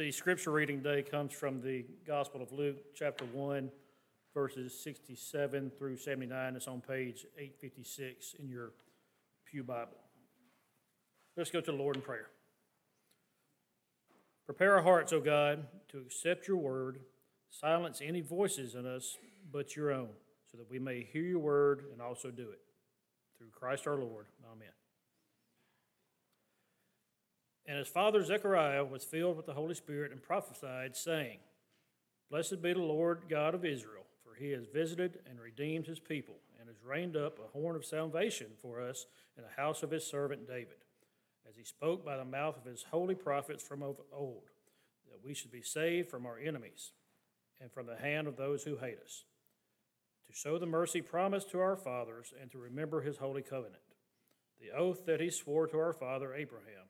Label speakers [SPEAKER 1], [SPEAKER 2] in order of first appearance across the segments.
[SPEAKER 1] The scripture reading today comes from the Gospel of Luke, chapter 1, verses 67 through 79. It's on page 856 in your Pew Bible. Let's go to the Lord in prayer. Prepare our hearts, O God, to accept your word. Silence any voices in us but your own, so that we may hear your word and also do it. Through Christ our Lord. Amen. And his father Zechariah was filled with the Holy Spirit and prophesied, saying, Blessed be the Lord God of Israel, for he has visited and redeemed his people, and has rained up a horn of salvation for us in the house of his servant David, as he spoke by the mouth of his holy prophets from of old, that we should be saved from our enemies and from the hand of those who hate us, to show the mercy promised to our fathers, and to remember his holy covenant, the oath that he swore to our father Abraham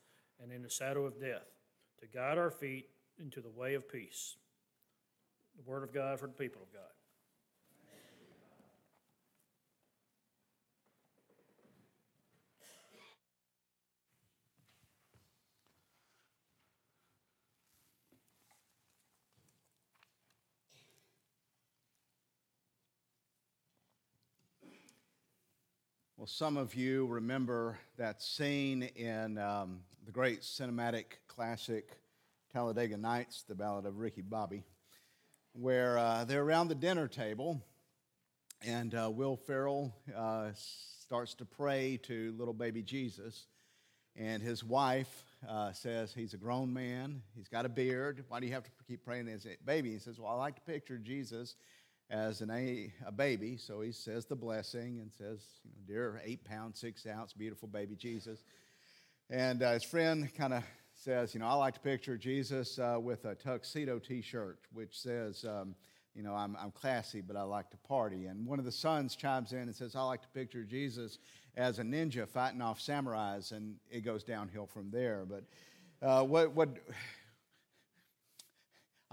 [SPEAKER 1] and in the shadow of death, to guide our feet into the way of peace. The word of God for the people of God.
[SPEAKER 2] Well, some of you remember that scene in um, the great cinematic classic Talladega Nights, the Ballad of Ricky Bobby, where uh, they're around the dinner table and uh, Will Ferrell uh, starts to pray to little baby Jesus. And his wife uh, says he's a grown man, he's got a beard. Why do you have to keep praying as a baby? He says, Well, I like to picture Jesus as an a, a baby. So he says the blessing and says, you know, dear eight pound, six ounce, beautiful baby Jesus. And uh, his friend kind of says, you know, I like to picture Jesus uh, with a tuxedo t shirt, which says, um, you know, I'm, I'm classy, but I like to party. And one of the sons chimes in and says, I like to picture Jesus as a ninja fighting off samurais, and it goes downhill from there. But uh, what, what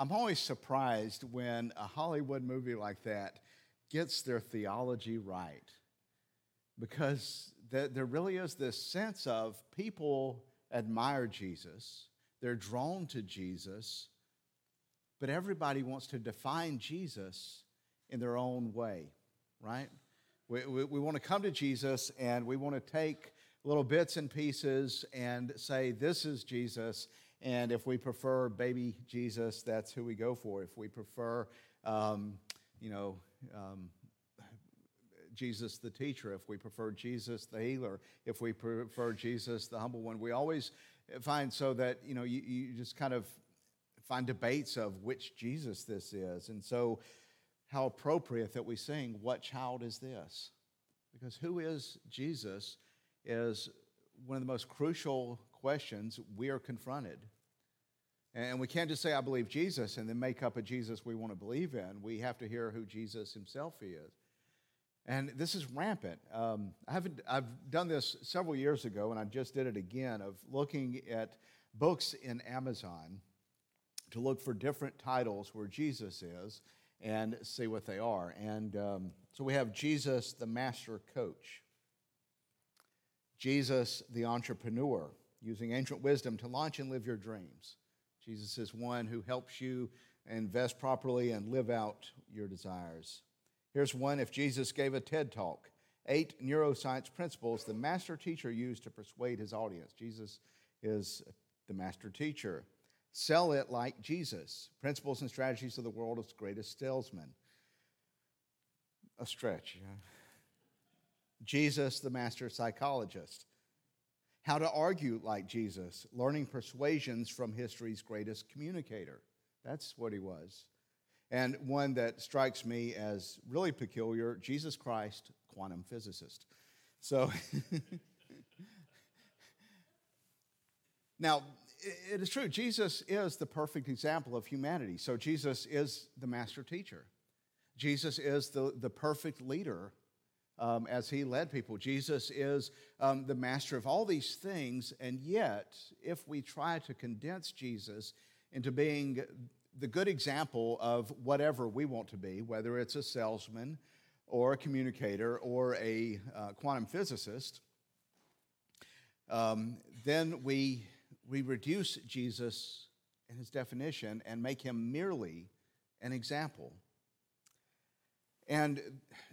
[SPEAKER 2] I'm always surprised when a Hollywood movie like that gets their theology right because there really is this sense of people admire Jesus, they're drawn to Jesus, but everybody wants to define Jesus in their own way, right? We, we, we want to come to Jesus and we want to take little bits and pieces and say, This is Jesus, and if we prefer baby Jesus, that's who we go for. If we prefer, um, you know, um, Jesus the teacher, if we prefer Jesus the healer, if we prefer Jesus the humble one, we always find so that, you know, you, you just kind of find debates of which Jesus this is. And so, how appropriate that we sing, What Child is This? Because who is Jesus is one of the most crucial questions we are confronted. And we can't just say, I believe Jesus, and then make up a Jesus we want to believe in. We have to hear who Jesus himself is. And this is rampant. Um, I haven't, I've done this several years ago, and I just did it again of looking at books in Amazon to look for different titles where Jesus is and see what they are. And um, so we have Jesus, the Master Coach. Jesus, the entrepreneur, using ancient wisdom to launch and live your dreams. Jesus is one who helps you invest properly and live out your desires. Here's one if Jesus gave a TED talk eight neuroscience principles the master teacher used to persuade his audience. Jesus is the master teacher. Sell it like Jesus. Principles and strategies of the world's greatest salesman. A stretch. Jesus, the master psychologist. How to argue like Jesus, learning persuasions from history's greatest communicator. That's what he was. And one that strikes me as really peculiar Jesus Christ, quantum physicist. So, now, it is true. Jesus is the perfect example of humanity. So Jesus is the master teacher. Jesus is the, the perfect leader um, as he led people. Jesus is um, the master of all these things. And yet, if we try to condense Jesus into being the good example of whatever we want to be, whether it's a salesman or a communicator or a uh, quantum physicist, um, then we, we reduce Jesus in his definition and make him merely an example. And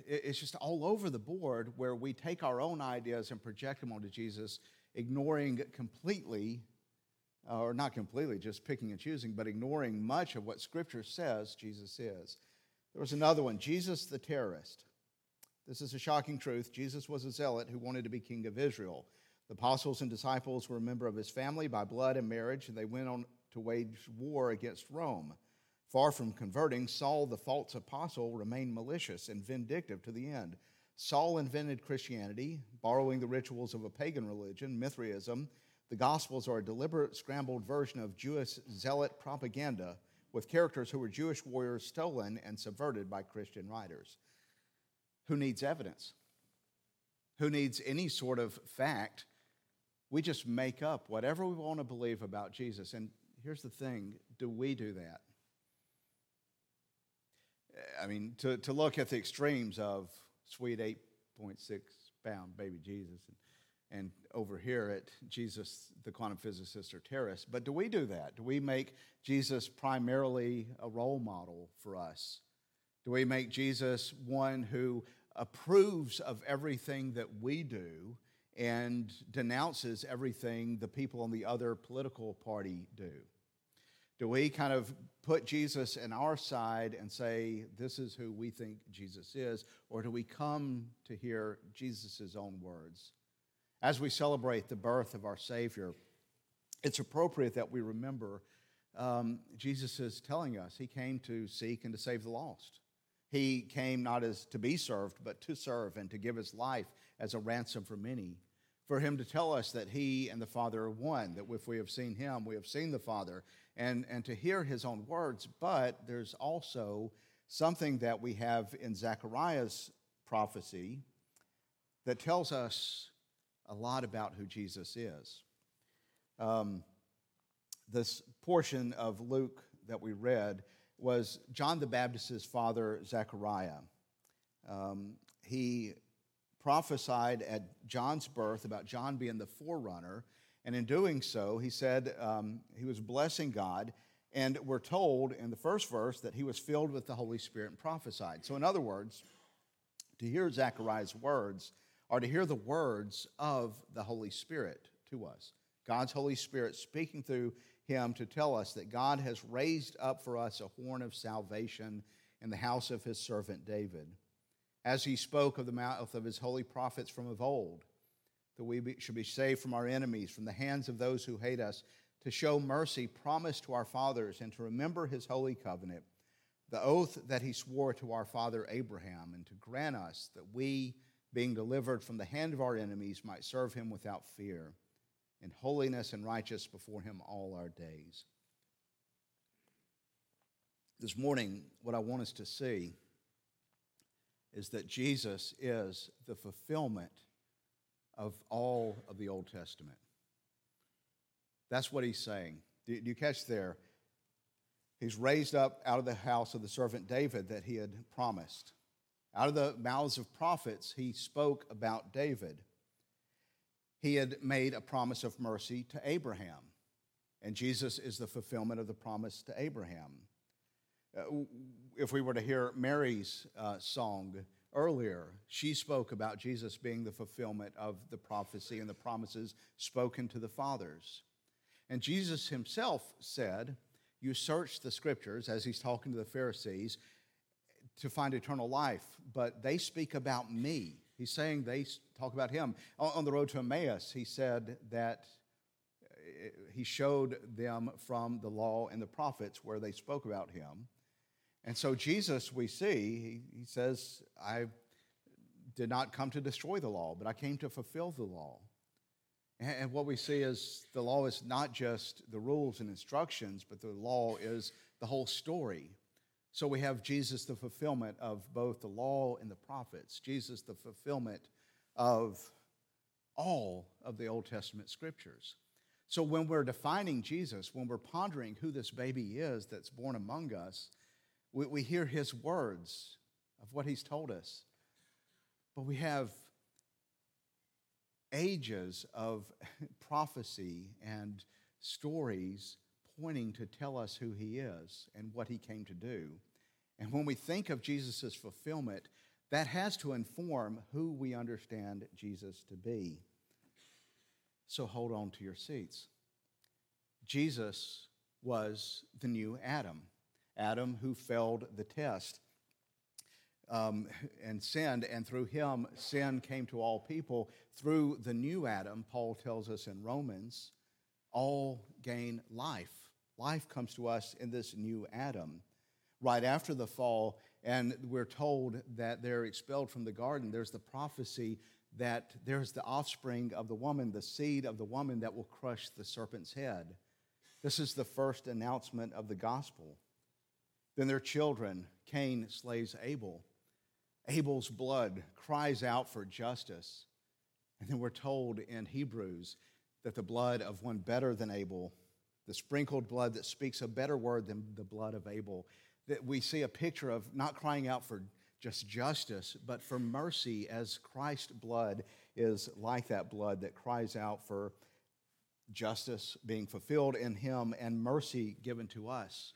[SPEAKER 2] it's just all over the board where we take our own ideas and project them onto Jesus, ignoring completely, uh, or not completely, just picking and choosing, but ignoring much of what Scripture says Jesus is. There was another one Jesus the terrorist. This is a shocking truth. Jesus was a zealot who wanted to be king of Israel. The apostles and disciples were a member of his family by blood and marriage, and they went on to wage war against Rome. Far from converting, Saul, the false apostle, remained malicious and vindictive to the end. Saul invented Christianity, borrowing the rituals of a pagan religion, Mithraism. The Gospels are a deliberate, scrambled version of Jewish zealot propaganda with characters who were Jewish warriors stolen and subverted by Christian writers. Who needs evidence? Who needs any sort of fact? We just make up whatever we want to believe about Jesus. And here's the thing do we do that? I mean, to, to look at the extremes of sweet 8.6 pound baby Jesus and, and over here at Jesus, the quantum physicist or terrorist. But do we do that? Do we make Jesus primarily a role model for us? Do we make Jesus one who approves of everything that we do and denounces everything the people on the other political party do? Do we kind of put Jesus in our side and say, this is who we think Jesus is? Or do we come to hear Jesus' own words? As we celebrate the birth of our Savior, it's appropriate that we remember um, Jesus is telling us he came to seek and to save the lost. He came not as to be served, but to serve and to give his life as a ransom for many. For him to tell us that he and the Father are one, that if we have seen him, we have seen the Father, and, and to hear his own words. But there's also something that we have in Zechariah's prophecy that tells us a lot about who Jesus is. Um, this portion of Luke that we read was John the Baptist's father, Zechariah. Um, he prophesied at John's birth about John being the forerunner and in doing so, he said um, he was blessing God. And we're told in the first verse that he was filled with the Holy Spirit and prophesied. So, in other words, to hear Zechariah's words are to hear the words of the Holy Spirit to us. God's Holy Spirit speaking through him to tell us that God has raised up for us a horn of salvation in the house of his servant David, as he spoke of the mouth of his holy prophets from of old that we should be saved from our enemies, from the hands of those who hate us, to show mercy promised to our fathers, and to remember his holy covenant, the oath that he swore to our father Abraham, and to grant us that we, being delivered from the hand of our enemies, might serve him without fear, in holiness and righteous before him all our days. This morning, what I want us to see is that Jesus is the fulfillment of all of the Old Testament. That's what he's saying. Do, you catch there? He's raised up out of the house of the servant David that he had promised. Out of the mouths of prophets, he spoke about David. He had made a promise of mercy to Abraham, and Jesus is the fulfillment of the promise to Abraham. Uh, if we were to hear Mary's uh, song, earlier, she spoke about Jesus being the fulfillment of the prophecy and the promises spoken to the fathers. And Jesus himself said, You search the scriptures, as he's talking to the Pharisees, to find eternal life, but they speak about me. He's saying they talk about him. On the road to Emmaus, he said that uh, he showed them from the law and the prophets where they spoke about him. And so, Jesus, we see, he, he says, I did not come to destroy the law, but I came to fulfill the law. And what we see is the law is not just the rules and instructions, but the law is the whole story. So we have Jesus, the fulfillment of both the law and the prophets, Jesus, the fulfillment of all of the Old Testament scriptures. So when we're defining Jesus, when we're pondering who this baby is that's born among us, we, we hear his words of what he's told us. But we have ages of prophecy and stories pointing to tell us who he is and what he came to do. And when we think of Jesus' fulfillment, that has to inform who we understand Jesus to be. So hold on to your seats. Jesus was the new Adam, Adam who failed the test um, and sinned, and through him, sin came to all people. Through the new Adam, Paul tells us in Romans, all gain life. Life comes to us in this new Adam. Right after the fall, and we're told that they're expelled from the garden, there's the prophecy that there's the offspring of the woman, the seed of the woman that will crush the serpent's head. This is the first announcement of the gospel. Then their children, Cain slays Abel. Abel's blood cries out for justice. And then we're told in Hebrews that the blood of one better than Abel, the sprinkled blood that speaks a better word than the blood of Abel, that we see a picture of not crying out for just justice, but for mercy, as Christ's blood is like that blood that cries out for justice being fulfilled in him and mercy given to us.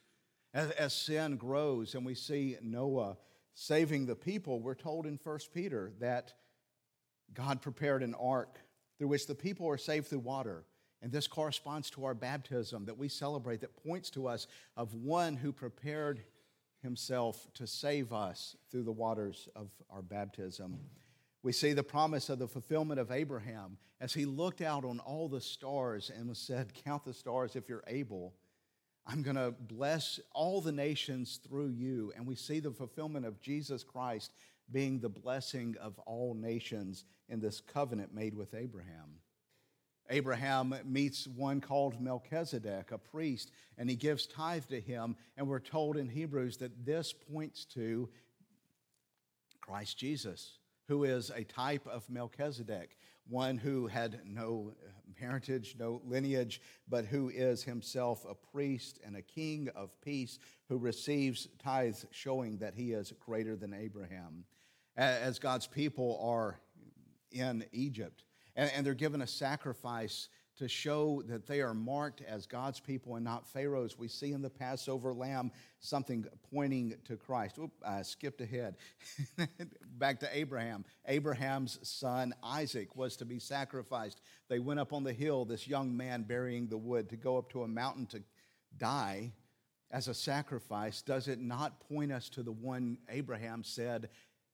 [SPEAKER 2] As, as sin grows and we see Noah saving the people, we're told in 1 Peter that God prepared an ark through which the people are saved through water. And this corresponds to our baptism that we celebrate, that points to us of one who prepared himself to save us through the waters of our baptism. We see the promise of the fulfillment of Abraham as he looked out on all the stars and said, Count the stars if you're able. I'm going to bless all the nations through you. And we see the fulfillment of Jesus Christ being the blessing of all nations in this covenant made with Abraham. Abraham meets one called Melchizedek, a priest, and he gives tithe to him. And we're told in Hebrews that this points to Christ Jesus, who is a type of Melchizedek, one who had no parentage, no lineage, but who is himself a priest and a king of peace who receives tithes, showing that he is greater than Abraham. As God's people are in Egypt, and they're given a sacrifice to show that they are marked as God's people and not Pharaoh's. We see in the Passover lamb something pointing to Christ. Oop, I skipped ahead. Back to Abraham. Abraham's son Isaac was to be sacrificed. They went up on the hill, this young man burying the wood, to go up to a mountain to die as a sacrifice. Does it not point us to the one Abraham said,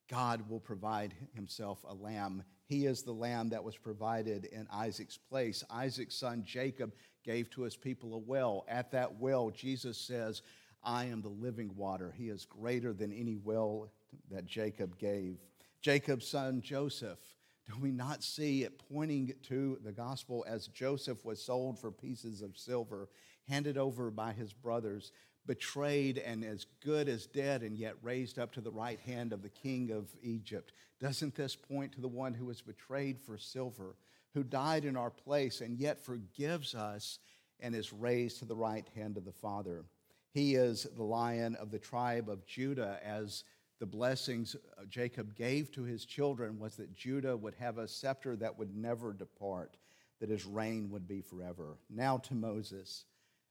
[SPEAKER 2] God will provide himself a lamb he is the lamb that was provided in Isaac's place. Isaac's son Jacob gave to his people a well. At that well, Jesus says, I am the living water. He is greater than any well that Jacob gave. Jacob's son Joseph, do we not see it pointing to the gospel as Joseph was sold for pieces of silver, handed over by his brothers? Betrayed and as good as dead and yet raised up to the right hand of the king of Egypt. Doesn't this point to the one who was betrayed for silver, who died in our place and yet forgives us and is raised to the right hand of the Father? He is the lion of the tribe of Judah as the blessings uh, Jacob gave to his children was that Judah would have a scepter that would never depart, that his reign would be forever. Now to Moses.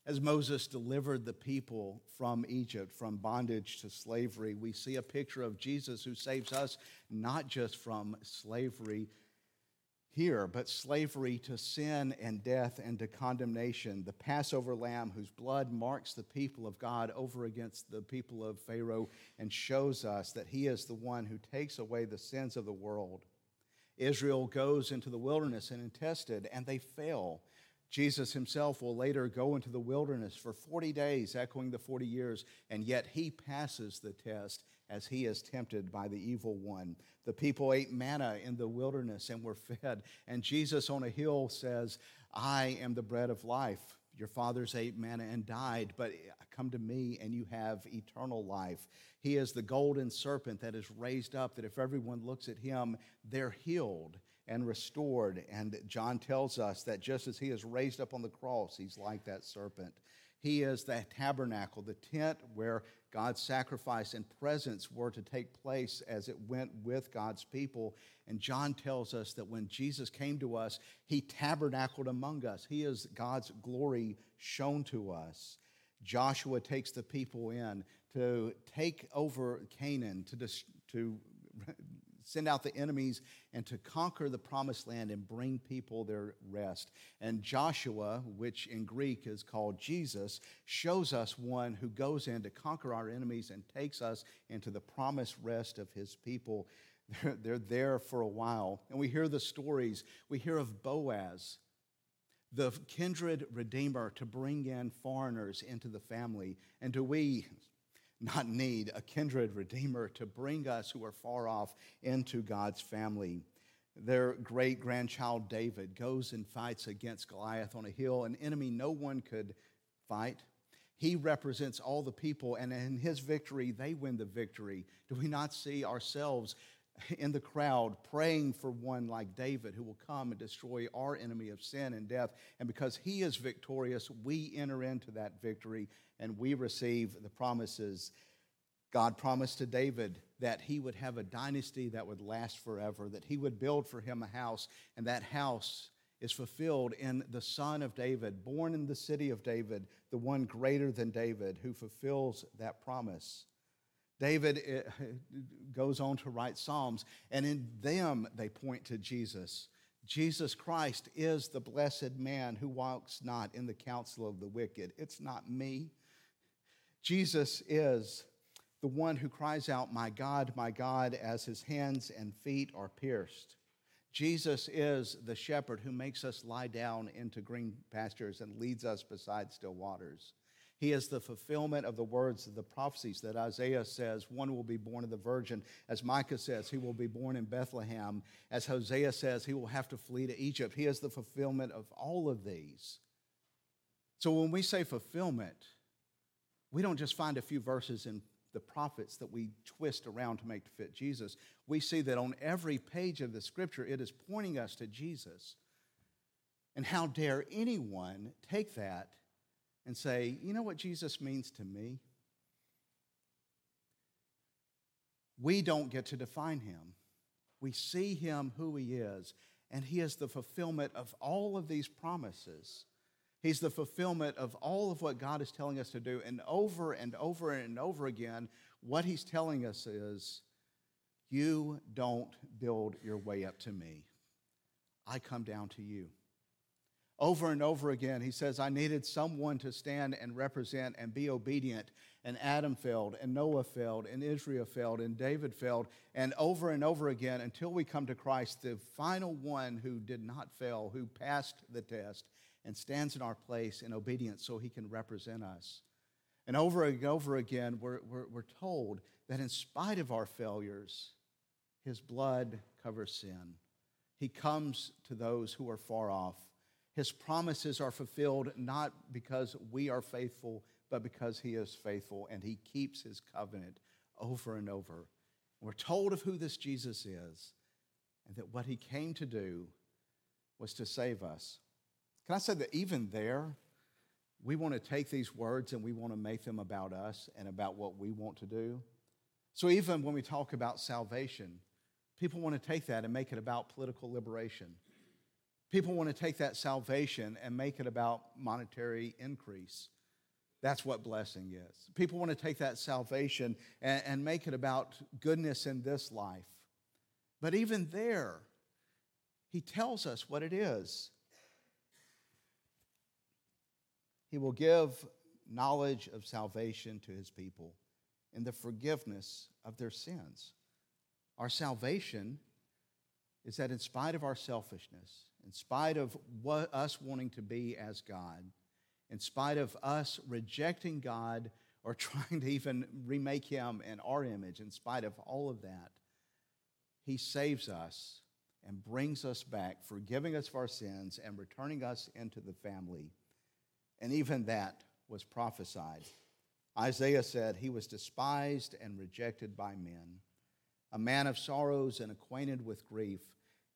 [SPEAKER 2] As Moses delivered the people from Egypt, from bondage to slavery, we see a picture of Jesus who saves us not just from slavery here, but slavery to sin and death and to condemnation. The Passover lamb whose blood marks the people of God over against the people of Pharaoh and shows us that he is the one who takes away the sins of the world. Israel goes into the wilderness and is tested, and they fail. Jesus himself will later go into the wilderness for 40 days, echoing the 40 years, and yet he passes the test as he is tempted by the evil one. The people ate manna in the wilderness and were fed. And Jesus on a hill says, I am the bread of life. Your fathers ate manna and died, but come to me and you have eternal life. He is the golden serpent that is raised up, that if everyone looks at him, they're healed and restored. And John tells us that just as he is raised up on the cross, he's like that serpent. He is the tabernacle, the tent where God's sacrifice and presence were to take place as it went with God's people. And John tells us that when Jesus came to us, he tabernacled among us. He is God's glory shown to us. Joshua takes the people in to take over Canaan, to, to send out the enemies and to conquer the promised land and bring people their rest. And Joshua, which in Greek is called Jesus, shows us one who goes in to conquer our enemies and takes us into the promised rest of his people. They're, there for a while. And we hear the stories. We hear of Boaz, the kindred redeemer, to bring in foreigners into the family. And do we, not need a kindred redeemer to bring us who are far off into God's family. Their great grandchild David goes and fights against Goliath on a hill, an enemy no one could fight. He represents all the people, and in his victory, they win the victory. Do we not see ourselves in the crowd praying for one like David who will come and destroy our enemy of sin and death? And because he is victorious, we enter into that victory and we receive the promises. God promised to David that he would have a dynasty that would last forever, that he would build for him a house, and that house is fulfilled in the son of David, born in the city of David, the one greater than David, who fulfills that promise. David eh, goes on to write Psalms, and in them they point to Jesus. Jesus Christ is the blessed man who walks not in the counsel of the wicked. It's not me. Jesus is the one who cries out, My God, my God, as his hands and feet are pierced. Jesus is the shepherd who makes us lie down into green pastures and leads us beside still waters. He is the fulfillment of the words of the prophecies that Isaiah says one will be born of the virgin. As Micah says, he will be born in Bethlehem. As Hosea says, he will have to flee to Egypt. He is the fulfillment of all of these. So when we say fulfillment, we don't just find a few verses in the prophets that we twist around to make to fit Jesus. We see that on every page of the scripture, it is pointing us to Jesus. And how dare anyone take that and say, you know what Jesus means to me? We don't get to define him. We see him who he is, and he is the fulfillment of all of these promises. He's the fulfillment of all of what God is telling us to do. And over and over and over again, what He's telling us is, You don't build your way up to me. I come down to you. Over and over again, he says, I needed someone to stand and represent and be obedient. And Adam failed, and Noah failed, and Israel failed, and David failed. And over and over again, until we come to Christ, the final one who did not fail, who passed the test, and stands in our place in obedience so he can represent us. And over and over again, we're, we're, we're told that in spite of our failures, his blood covers sin. He comes to those who are far off. His promises are fulfilled not because we are faithful, but because he is faithful and he keeps his covenant over and over. We're told of who this Jesus is and that what he came to do was to save us. Can I say that even there, we want to take these words and we want to make them about us and about what we want to do? So even when we talk about salvation, people want to take that and make it about political liberation. People want to take that salvation and make it about monetary increase. That's what blessing is. People want to take that salvation and, and make it about goodness in this life. But even there, he tells us what it is. He will give knowledge of salvation to his people and the forgiveness of their sins. Our salvation is that in spite of our selfishness, in spite of what, us wanting to be as God, in spite of us rejecting God, or trying to even remake him in our image, in spite of all of that, he saves us and brings us back, forgiving us of our sins and returning us into the family. And even that was prophesied. Isaiah said, He was despised and rejected by men, a man of sorrows and acquainted with grief,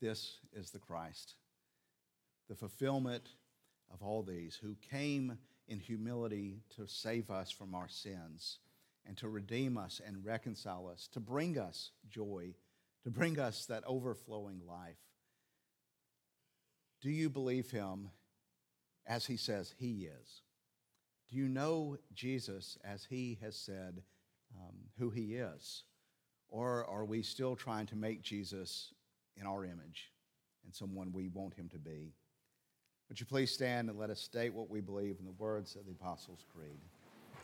[SPEAKER 2] This is the Christ, the fulfillment of all these, who came in humility to save us from our sins and to redeem us and reconcile us, to bring us joy, to bring us that overflowing life. Do you believe him as he says he is? Do you know Jesus as he has said um, who he is? Or are we still trying to make Jesus in our image and someone we want him to be? Would you please stand and let us state what we believe in the words of the Apostles' Creed?